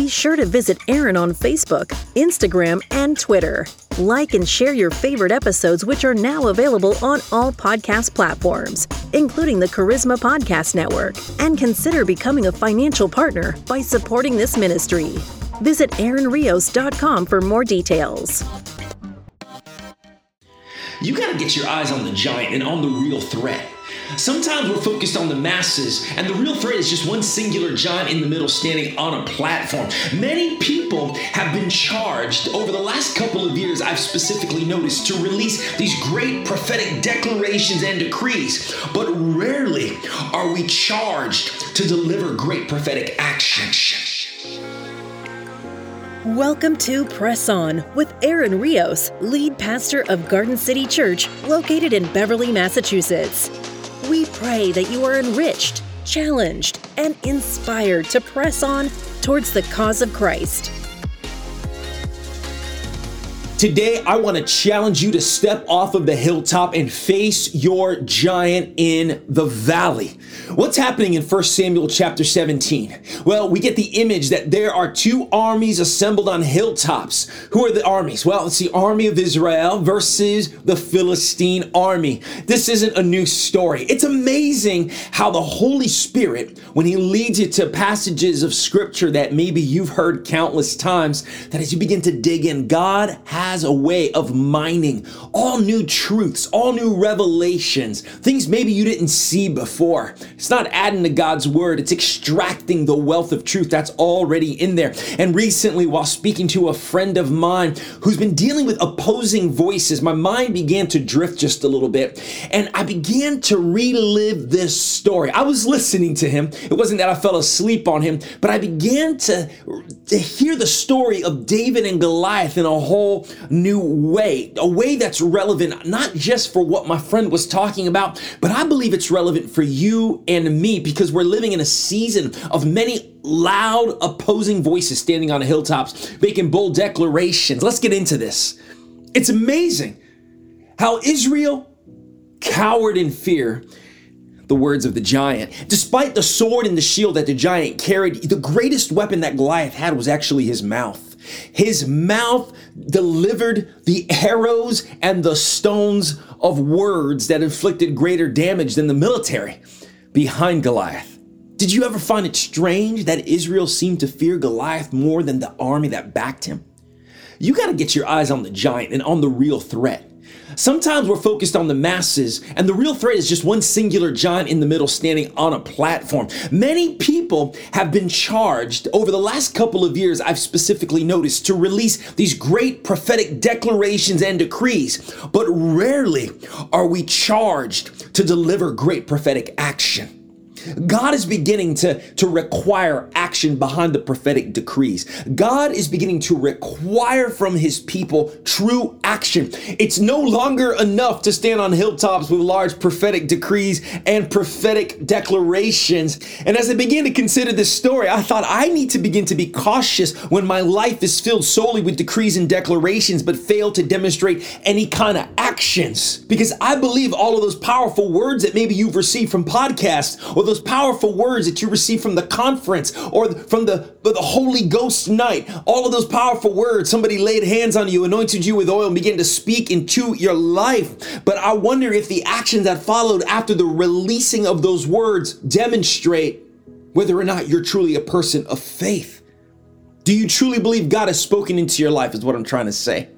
Be sure to visit Aaron on Facebook, Instagram, and Twitter. Like and share your favorite episodes, which are now available on all podcast platforms, including the Charisma Podcast Network. And consider becoming a financial partner by supporting this ministry. Visit AaronRios.com for more details. You got to get your eyes on the giant and on the real threat. Sometimes we're focused on the masses, and the real threat is just one singular giant in the middle standing on a platform. Many people have been charged over the last couple of years, I've specifically noticed, to release these great prophetic declarations and decrees, but rarely are we charged to deliver great prophetic action. Welcome to Press On with Aaron Rios, lead pastor of Garden City Church, located in Beverly, Massachusetts. We pray that you are enriched, challenged, and inspired to press on towards the cause of Christ. Today, I want to challenge you to step off of the hilltop and face your giant in the valley. What's happening in 1 Samuel chapter 17? Well, we get the image that there are two armies assembled on hilltops. Who are the armies? Well, it's the army of Israel versus the Philistine army. This isn't a new story. It's amazing how the Holy Spirit, when He leads you to passages of scripture that maybe you've heard countless times, that as you begin to dig in, God has has a way of mining all new truths, all new revelations, things maybe you didn't see before. It's not adding to God's word, it's extracting the wealth of truth that's already in there. And recently, while speaking to a friend of mine who's been dealing with opposing voices, my mind began to drift just a little bit. And I began to relive this story. I was listening to him. It wasn't that I fell asleep on him, but I began to, to hear the story of David and Goliath in a whole new way, a way that's relevant not just for what my friend was talking about, but I believe it's relevant for you and me because we're living in a season of many loud opposing voices standing on hilltops making bold declarations. Let's get into this. It's amazing how Israel cowered in fear the words of the giant. Despite the sword and the shield that the giant carried, the greatest weapon that Goliath had was actually his mouth. His mouth delivered the arrows and the stones of words that inflicted greater damage than the military behind Goliath. Did you ever find it strange that Israel seemed to fear Goliath more than the army that backed him? You got to get your eyes on the giant and on the real threat. Sometimes we're focused on the masses, and the real threat is just one singular giant in the middle standing on a platform. Many people have been charged over the last couple of years, I've specifically noticed, to release these great prophetic declarations and decrees, but rarely are we charged to deliver great prophetic action. God is beginning to, to require action behind the prophetic decrees. God is beginning to require from his people true action. It's no longer enough to stand on hilltops with large prophetic decrees and prophetic declarations. And as I began to consider this story, I thought I need to begin to be cautious when my life is filled solely with decrees and declarations, but fail to demonstrate any kind of actions. Because I believe all of those powerful words that maybe you've received from podcasts or those powerful words that you receive from the conference or from the, the Holy Ghost night, all of those powerful words, somebody laid hands on you, anointed you with oil, and began to speak into your life. But I wonder if the actions that followed after the releasing of those words demonstrate whether or not you're truly a person of faith. Do you truly believe God has spoken into your life, is what I'm trying to say.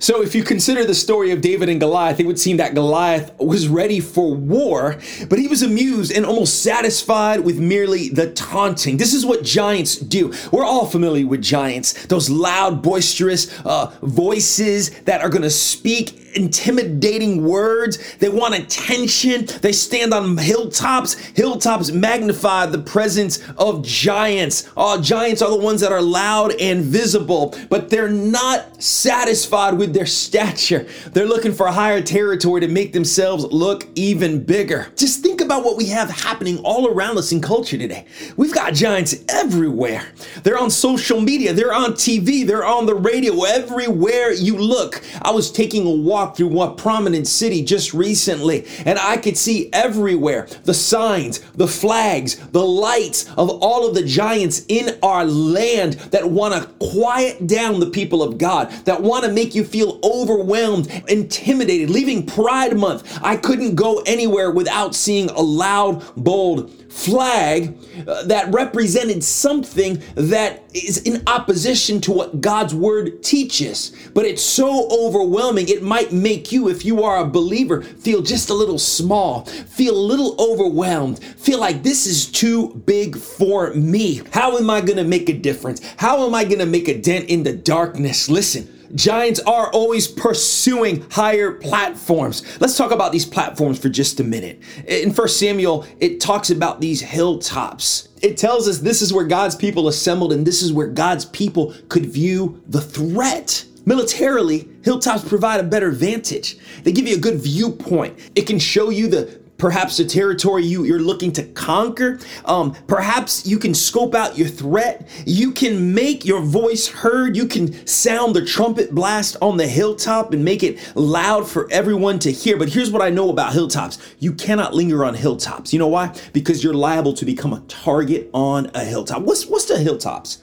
So, if you consider the story of David and Goliath, it would seem that Goliath was ready for war, but he was amused and almost satisfied with merely the taunting. This is what giants do. We're all familiar with giants, those loud, boisterous uh, voices that are going to speak intimidating words. They want attention. They stand on hilltops. Hilltops magnify the presence of giants. Oh, giants are the ones that are loud and visible, but they're not satisfied with their stature. They're looking for higher territory to make themselves look even bigger. Just think about what we have happening all around us in culture today. We've got giants everywhere. They're on social media, they're on TV, they're on the radio, everywhere you look. I was taking a walk walked through one prominent city just recently, and I could see everywhere the signs, the flags, the lights of all of the giants in our land that want to quiet down the people of God, that want to make you feel overwhelmed, intimidated. Leaving Pride Month, I couldn't go anywhere without seeing a loud, bold flag uh, that represented something that is in opposition to what God's word teaches. But it's so overwhelming, it might make you, if you are a believer, feel just a little small, feel a little overwhelmed, feel like this is too big for me. How am I gonna make a difference? How am I gonna make a dent in the darkness? Listen. Giants are always pursuing higher platforms. Let's talk about these platforms for just a minute. In 1 Samuel, it talks about these hilltops. It tells us this is where God's people assembled and this is where God's people could view the threat. Militarily, hilltops provide a better vantage. They give you a good viewpoint. It can show you the perhaps the territory you, you're looking to conquer. Um, perhaps you can scope out your threat. You can make your voice heard. You can sound the trumpet blast on the hilltop and make it loud for everyone to hear. But here's what I know about hilltops you cannot linger on hilltops. You know why? Because you're liable to become a target on a hilltop. What's, what's the hilltops?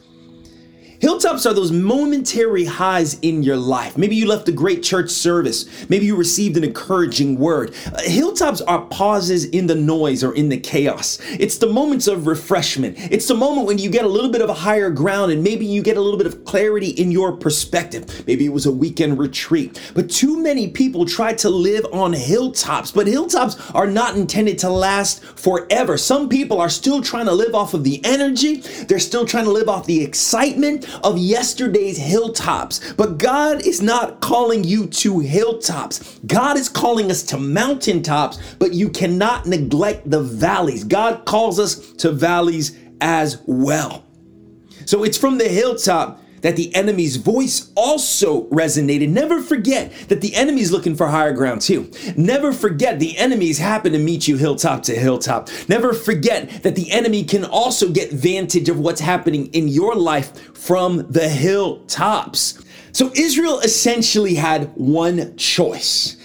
Hilltops are those momentary highs in your life. Maybe you left a great church service. Maybe you received an encouraging word. Uh, hilltops are pauses in the noise or in the chaos. It's the moments of refreshment. It's the moment when you get a little bit of a higher ground and maybe you get a little bit of clarity in your perspective. Maybe it was a weekend retreat. But too many people try to live on hilltops, but hilltops are not intended to last forever. Some people are still trying to live off of the energy, they're still trying to live off the excitement of yesterday's hilltops. But God is not calling you to hilltops. God is calling us to mountaintops, but you cannot neglect the valleys. God calls us to valleys as well. So it's from the hilltop that the enemy's voice also resonated. Never forget that the enemy's looking for higher ground too. Never forget the enemies happen to meet you hilltop to hilltop. Never forget that the enemy can also get vantage of what's happening in your life from the hilltops. So Israel essentially had one choice.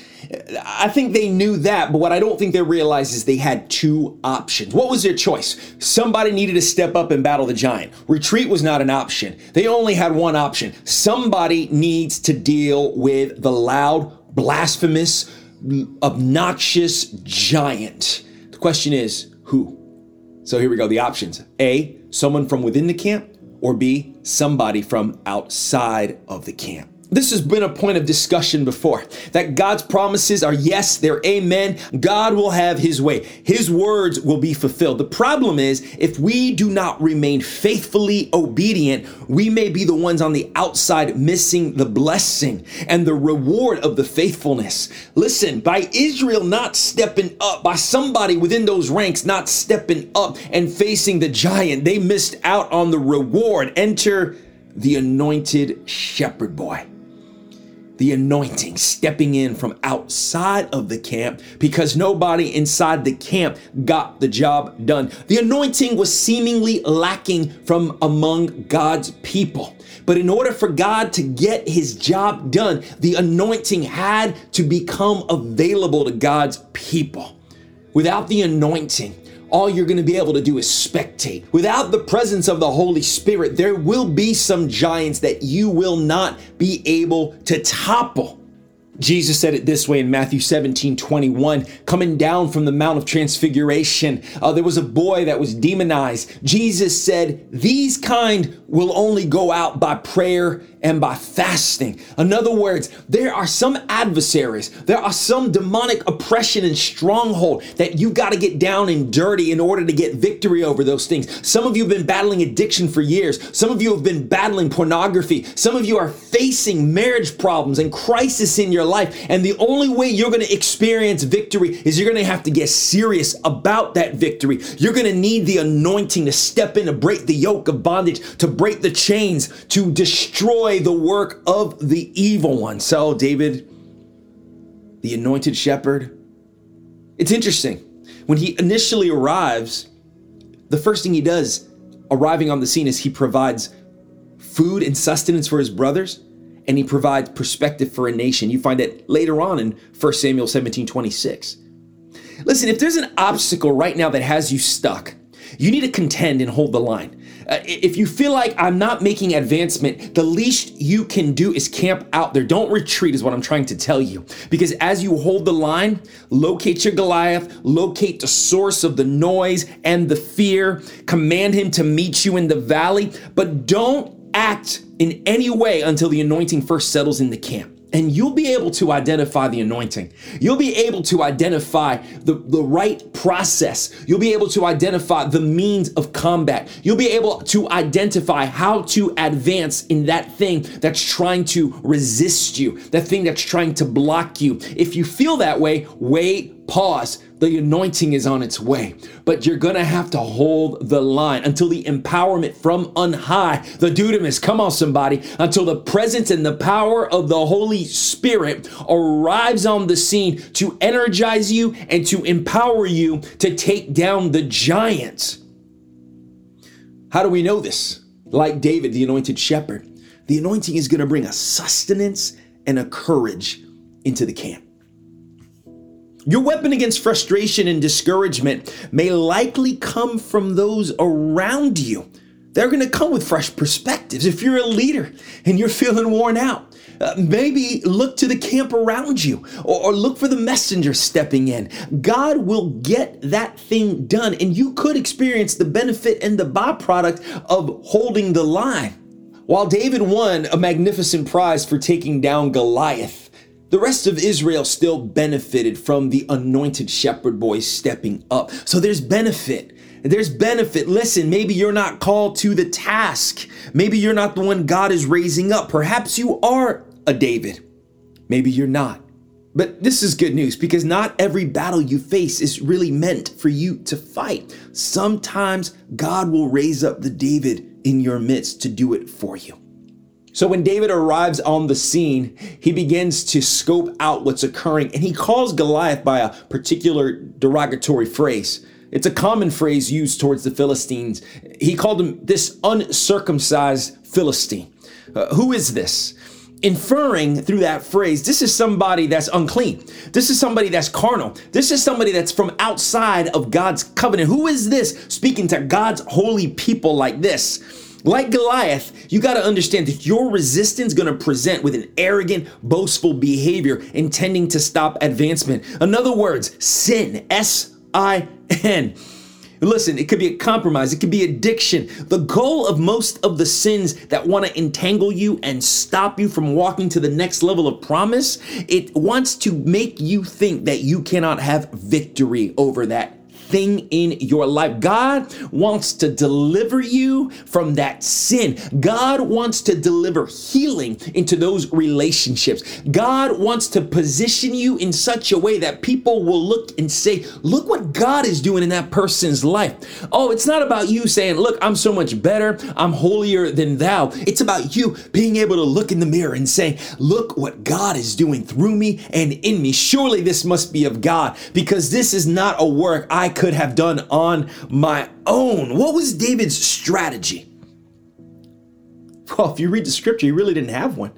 I think they knew that, but what I don't think they realized is they had two options. What was their choice? Somebody needed to step up and battle the giant. Retreat was not an option. They only had one option. Somebody needs to deal with the loud, blasphemous, obnoxious giant. The question is, who? So here we go the options A, someone from within the camp, or B, somebody from outside of the camp. This has been a point of discussion before that God's promises are yes, they're amen. God will have his way, his words will be fulfilled. The problem is, if we do not remain faithfully obedient, we may be the ones on the outside missing the blessing and the reward of the faithfulness. Listen, by Israel not stepping up, by somebody within those ranks not stepping up and facing the giant, they missed out on the reward. Enter the anointed shepherd boy the anointing stepping in from outside of the camp because nobody inside the camp got the job done. The anointing was seemingly lacking from among God's people. But in order for God to get his job done, the anointing had to become available to God's people. Without the anointing, all you're going to be able to do is spectate. Without the presence of the Holy Spirit, there will be some giants that you will not be able to topple. Jesus said it this way in Matthew 17 21. Coming down from the Mount of Transfiguration, uh, there was a boy that was demonized. Jesus said, These kind will only go out by prayer and by fasting. In other words, there are some adversaries, there are some demonic oppression and stronghold that you got to get down and dirty in order to get victory over those things. Some of you have been battling addiction for years. Some of you have been battling pornography. Some of you are facing marriage problems and crisis in your life. And the only way you're going to experience victory is you're going to have to get serious about that victory. You're going to need the anointing to step in to break the yoke of bondage, to break the chains, to destroy destroy the work of the evil one. So, David, the anointed shepherd, it's interesting. When he initially arrives, the first thing he does arriving on the scene is he provides food and sustenance for his brothers. and he provides perspective for a nation. You find that later on in 1 Samuel 17 26. Listen, if there's an obstacle right now that has you stuck, you need to contend and hold the line. Uh, if you feel like I'm not making advancement, the least you can do is camp out there. Don't retreat, is what I'm trying to tell you. Because as you hold the line, locate your Goliath, locate the source of the noise and the fear, command him to meet you in the valley, but don't act in any way until the anointing first settles in the camp and you'll be able to identify the anointing. You'll be able to identify the, the right process. You'll be able to identify the means of combat. You'll be able to identify how to advance in that thing that's trying to resist you, that thing that's trying to block you. If you feel that way, wait, pause the anointing is on its way, but you're gonna have to hold the line until the empowerment from on high, the dunamis, come on somebody, until the presence and the power of the Holy Spirit arrives on the scene to energize you and to empower you to take down the giants. How do we know this? Like David, the anointed shepherd, the anointing is gonna bring a sustenance and a courage into the camp. Your weapon against frustration and discouragement may likely come from those around you. They're going to come with fresh perspectives. If you're a leader and you're feeling worn out, uh, maybe look to the camp around you or, or look for the messenger stepping in. God will get that thing done, and you could experience the benefit and the byproduct of holding the line. While David won a magnificent prize for taking down Goliath, the rest of Israel still benefited from the anointed shepherd boy stepping up. So there's benefit. There's benefit. Listen, maybe you're not called to the task. Maybe you're not the one God is raising up. Perhaps you are a David. Maybe you're not. But this is good news because not every battle you face is really meant for you to fight. Sometimes God will raise up the David in your midst to do it for you. So when David arrives on the scene, he begins to scope out what's occurring and he calls Goliath by a particular derogatory phrase. It's a common phrase used towards the Philistines. He called him this uncircumcised Philistine. Uh, who is this? Inferring through that phrase, this is somebody that's unclean. This is somebody that's carnal. This is somebody that's from outside of God's covenant. Who is this speaking to God's holy people like this? Like Goliath, you got to understand that your resistance going to present with an arrogant, boastful behavior intending to stop advancement. In other words, sin, S I N. Listen, it could be a compromise, it could be addiction. The goal of most of the sins that want to entangle you and stop you from walking to the next level of promise, it wants to make you think that you cannot have victory over that thing in your life. God wants to deliver you from that sin. God wants to deliver healing into those relationships. God wants to position you in such a way that people will look and say, Look what God is doing in that person's life. Oh, it's not about you saying, Look, I'm so much better. I'm holier than thou. It's about you being able to look in the mirror and say, Look what God is doing through me and in me. Surely this must be of God because this is not a work I could have done on my own. What was David's strategy? Well, if you read the scripture, he really didn't have one.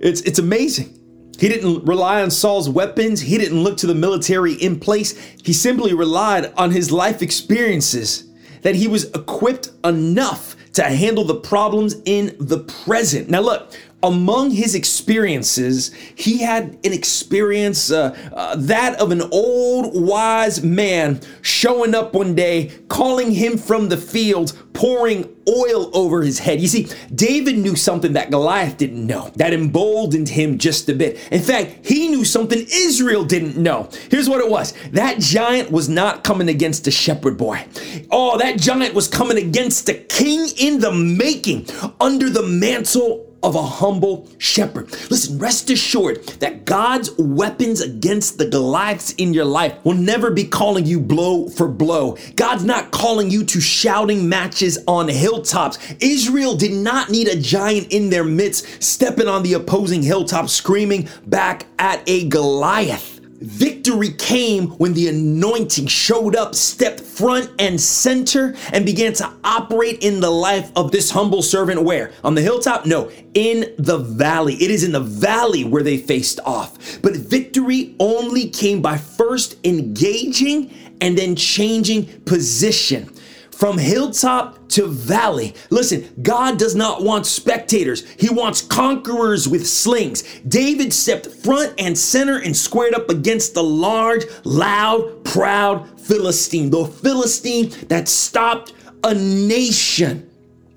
It's, it's amazing. He didn't rely on Saul's weapons. He didn't look to the military in place. He simply relied on his life experiences, that he was equipped enough to handle the problems in the present. Now, look, among his experiences, he had an experience uh, uh, that of an old wise man showing up one day, calling him from the field, pouring oil over his head. You see, David knew something that Goliath didn't know, that emboldened him just a bit. In fact, he knew something Israel didn't know. Here's what it was that giant was not coming against a shepherd boy. Oh, that giant was coming against a king in the making under the mantle of a humble shepherd. Listen, rest assured that God's weapons against the Goliaths in your life will never be calling you blow for blow. God's not calling you to shouting matches on hilltops. Israel did not need a giant in their midst stepping on the opposing hilltop screaming back at a Goliath. Victory came when the anointing showed up, stepped front and center, and began to operate in the life of this humble servant. Where? On the hilltop? No, in the valley. It is in the valley where they faced off. But victory only came by first engaging and then changing position from hilltop to valley. Listen, God does not want spectators, He wants conquerors with slings. David stepped front and center and squared up against the large, loud, proud Philistine, the Philistine that stopped a nation.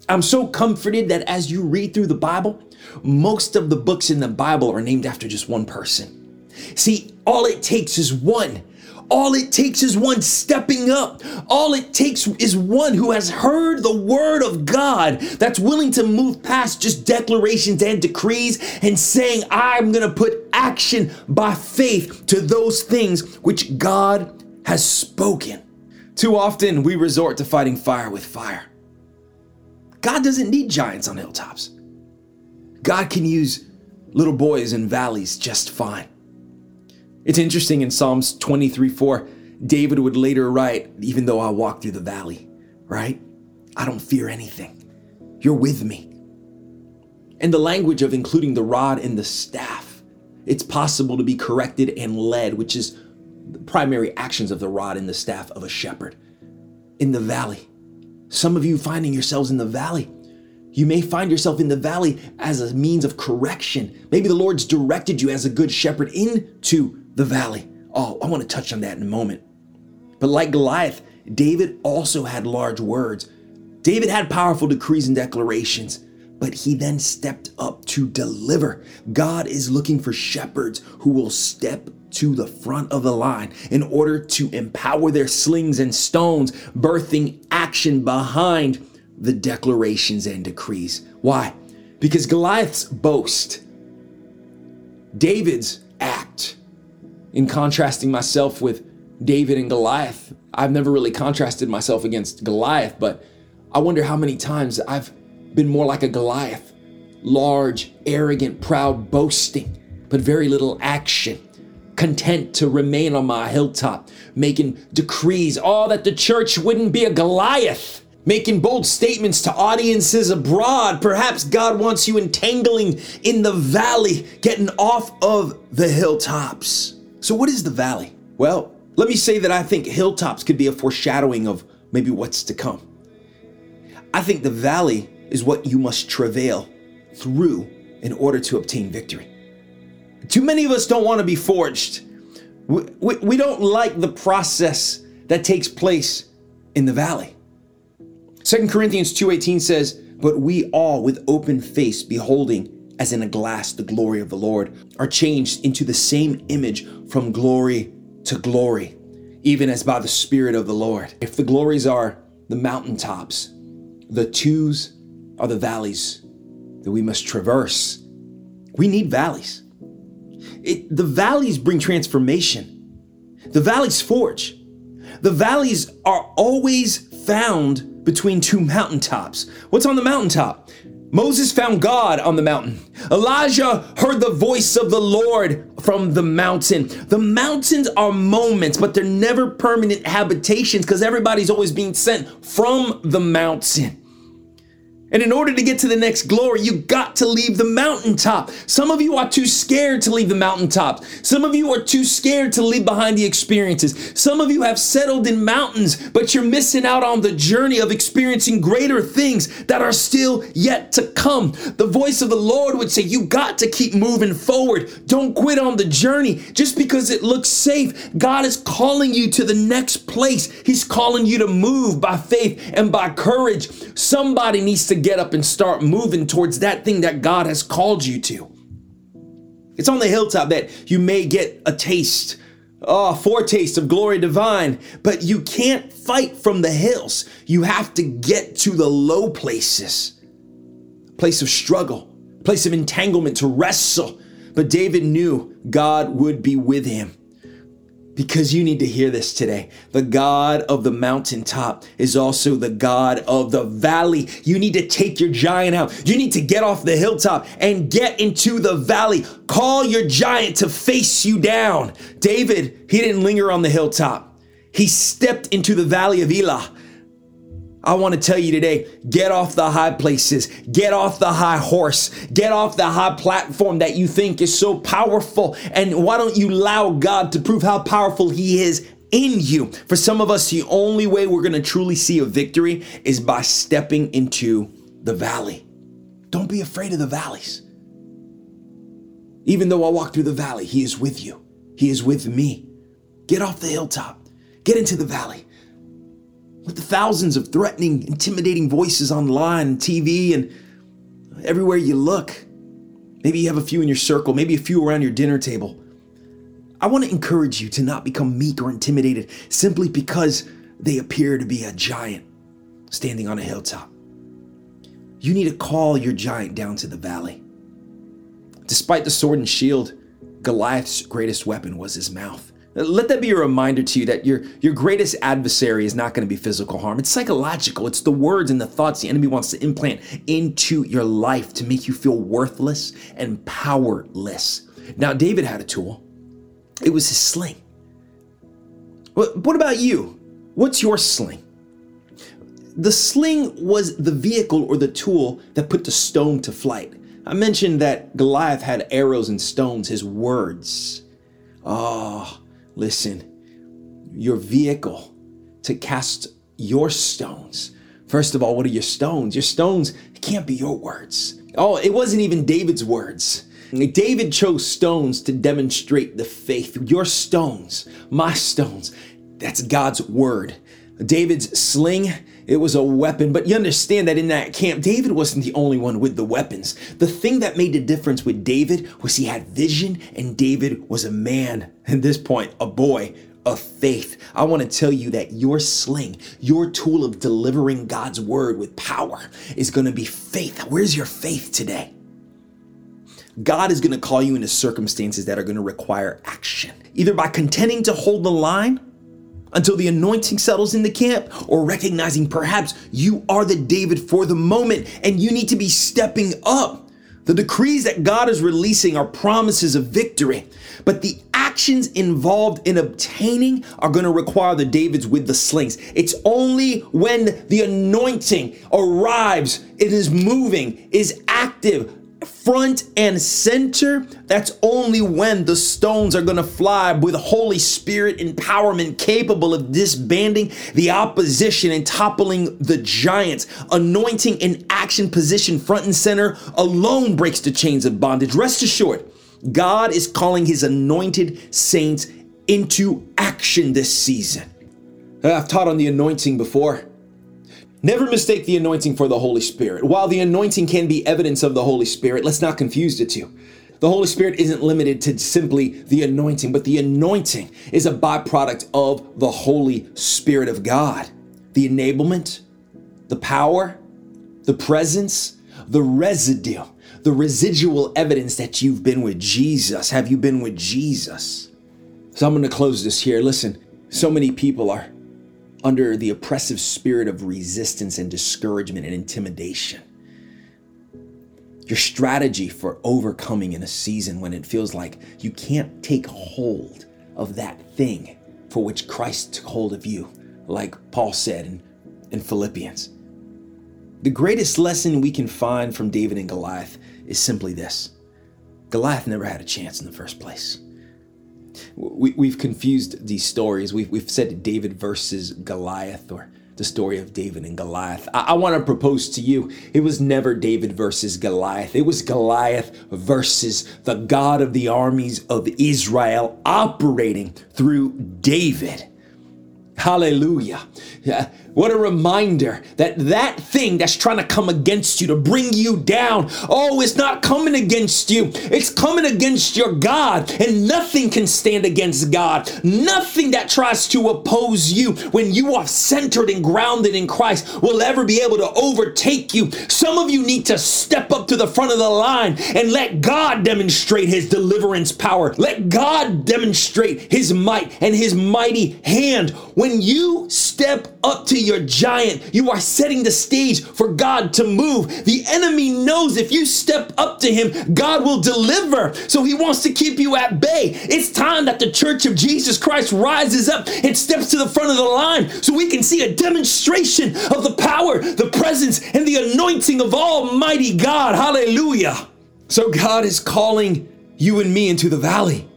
I'm so comforted that as you read through the Bible, most of the books in the Bible are named after just one person. See, all it takes is one all it takes is one stepping up. All it takes is one who has heard the word of God that's willing to move past just declarations and decrees and saying, I'm going to put action by faith to those things which God has spoken. Too often we resort to fighting fire with fire. God doesn't need giants on hilltops. God can use little boys in valleys just fine. It's interesting in Psalms 23 4, David would later write, Even though I walk through the valley, right? I don't fear anything. You're with me. And the language of including the rod and the staff, it's possible to be corrected and led, which is the primary actions of the rod and the staff of a shepherd. In the valley, some of you finding yourselves in the valley. You may find yourself in the valley as a means of correction. Maybe the Lord's directed you as a good shepherd into the valley. Oh, I want to touch on that in a moment. But like Goliath, David also had large words. David had powerful decrees and declarations, but he then stepped up to deliver. God is looking for shepherds who will step to the front of the line in order to empower their slings and stones, birthing action behind the declarations and decrees. Why? Because Goliath's boast, David's act, in contrasting myself with David and Goliath. I've never really contrasted myself against Goliath, but I wonder how many times I've been more like a Goliath large, arrogant, proud, boasting, but very little action. Content to remain on my hilltop, making decrees, all that the church wouldn't be a Goliath making bold statements to audiences abroad. Perhaps God wants you entangling in the valley, getting off of the hilltops. So, what is the valley? Well, let me say that I think hilltops could be a foreshadowing of maybe what's to come. I think the valley is what you must travail through in order to obtain victory. Too many of us don't want to be forged. We, we, we don't like the process that takes place in the valley. 2 Corinthians 2:18 says, "But we all with open face beholding as in a glass the glory of the Lord, are changed into the same image from glory to glory, even as by the Spirit of the Lord. If the glories are the mountaintops, the twos are the valleys that we must traverse. We need valleys. It, the valleys bring transformation. The valleys forge. The valleys are always found between two mountaintops. What's on the mountaintop? Moses found God on the mountain. Elijah heard the voice of the Lord from the mountain. The mountains are moments, but they're never permanent habitations because everybody's always being sent from the mountain. And in order to get to the next glory, you got to leave the mountaintop. Some of you are too scared to leave the mountaintop. Some of you are too scared to leave behind the experiences. Some of you have settled in mountains, but you're missing out on the journey of experiencing greater things that are still yet to come. The voice of the Lord would say, You got to keep moving forward. Don't quit on the journey just because it looks safe. God is calling you to the next place. He's calling you to move by faith and by courage. Somebody needs to get up and start moving towards that thing that God has called you to. It's on the hilltop that you may get a taste, oh, foretaste of glory divine, but you can't fight from the hills. You have to get to the low places, place of struggle, place of entanglement to wrestle. But David knew God would be with him. Because you need to hear this today. The God of the mountaintop is also the God of the valley. You need to take your giant out. You need to get off the hilltop and get into the valley. Call your giant to face you down. David, he didn't linger on the hilltop. He stepped into the valley of Elah I want to tell you today get off the high places, get off the high horse, get off the high platform that you think is so powerful. And why don't you allow God to prove how powerful He is in you? For some of us, the only way we're going to truly see a victory is by stepping into the valley. Don't be afraid of the valleys. Even though I walk through the valley, He is with you, He is with me. Get off the hilltop, get into the valley with the thousands of threatening, intimidating voices online TV and everywhere you look. Maybe you have a few in your circle, maybe a few around your dinner table. I want to encourage you to not become meek or intimidated simply because they appear to be a giant standing on a hilltop. You need to call your giant down to the valley. Despite the sword and shield, Goliath's greatest weapon was his mouth. Let that be a reminder to you that your, your greatest adversary is not going to be physical harm. It's psychological. It's the words and the thoughts the enemy wants to implant into your life to make you feel worthless and powerless. Now, David had a tool, it was his sling. What about you? What's your sling? The sling was the vehicle or the tool that put the stone to flight. I mentioned that Goliath had arrows and stones, his words. Oh, Listen, your vehicle to cast your stones. First of all, what are your stones? Your stones can't be your words. Oh, it wasn't even David's words. David chose stones to demonstrate the faith. Your stones, my stones, that's God's word. David's sling, it was a weapon, but you understand that in that camp, David wasn't the only one with the weapons. The thing that made the difference with David was he had vision, and David was a man, at this point, a boy of faith. I want to tell you that your sling, your tool of delivering God's word with power, is going to be faith. Where's your faith today? God is going to call you into circumstances that are going to require action, either by contending to hold the line until the anointing settles in the camp, or recognizing perhaps you are the David for the moment and you need to be stepping up. The decrees that God is releasing are promises of victory, but the actions involved in obtaining are going to require the Davids with the slings. It's only when the anointing arrives, it is moving, is active, front and center, that's only when the stones are going to fly with Holy Spirit empowerment capable of disbanding the opposition and toppling the giants. Anointing in action position front and center alone breaks the chains of bondage. Rest assured, God is calling his anointed saints into action this season. I've taught on the anointing before. Never mistake the anointing for the Holy Spirit. While the anointing can be evidence of the Holy Spirit, let's not confuse the two. The Holy Spirit isn't limited to simply the anointing, but the anointing is a byproduct of the Holy Spirit of God. The enablement, the power, the presence, the residue, the residual evidence that you've been with Jesus. Have you been with Jesus? So I'm going to close this here. Listen, so many people are under the oppressive spirit of resistance and discouragement and intimidation. Your strategy for overcoming in a season when it feels like you can't take hold of that thing for which Christ took hold of you, like Paul said in, in Philippians. The greatest lesson we can find from David and Goliath is simply this Goliath never had a chance in the first place we, have confused these stories. We've, we've said David versus Goliath or the story of David and Goliath. I, I want to propose to you it was never David versus Goliath. It was Goliath versus the God of the armies of Israel operating through David. Hallelujah. What a reminder that that thing that's trying to come against you to bring you down, oh, it's not coming against you. It's coming against your God, and nothing can stand against God. Nothing that tries to oppose you when you are centered and grounded in Christ will ever be able to overtake you. Some of you need to step up to the front of the line and let God demonstrate his deliverance power. Let God demonstrate his might and his mighty hand. When you step up to your giant. You are setting the stage for God to move. The enemy knows if you step up to him, God will deliver. So he wants to keep you at bay. It's time that the church of Jesus Christ rises up and steps to the front of the line so we can see a demonstration of the power, the presence, and the anointing of Almighty God. Hallelujah. So God is calling you and me into the valley.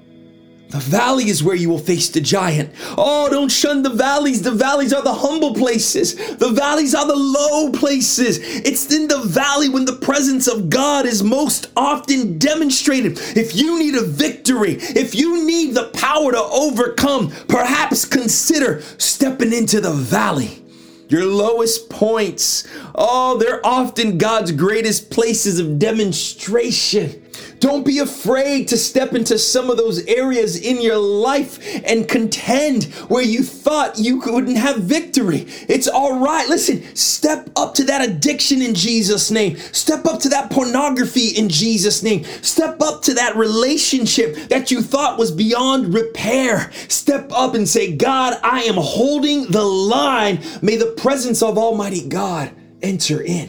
The valley is where you will face the giant. Oh, don't shun the valleys. The valleys are the humble places. The valleys are the low places. It's in the valley when the presence of God is most often demonstrated. If you need a victory, if you need the power to overcome, perhaps consider stepping into the valley. Your lowest points, oh, they're often God's greatest places of demonstration. Don't be afraid to step into some of those areas in your life and contend where you thought you couldn't have victory. It's all right. Listen, step up to that addiction in Jesus' name. Step up to that pornography in Jesus' name. Step up to that relationship that you thought was beyond repair. Step up and say, God, I am holding the line. May the presence of Almighty God enter in.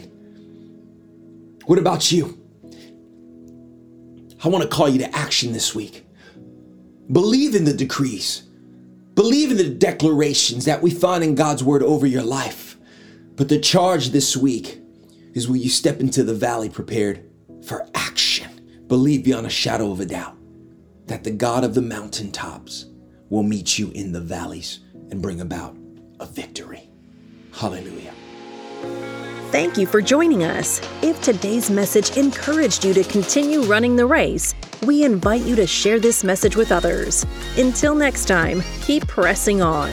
What about you? I want to call you to action this week. Believe in the decrees, believe in the declarations that we find in God's word over your life. But the charge this week is will you step into the valley prepared for action? Believe beyond a shadow of a doubt that the God of the mountaintops will meet you in the valleys and bring about a victory. Hallelujah. Thank you for joining us. If today's message encouraged you to continue running the race, we invite you to share this message with others. Until next time, keep pressing on.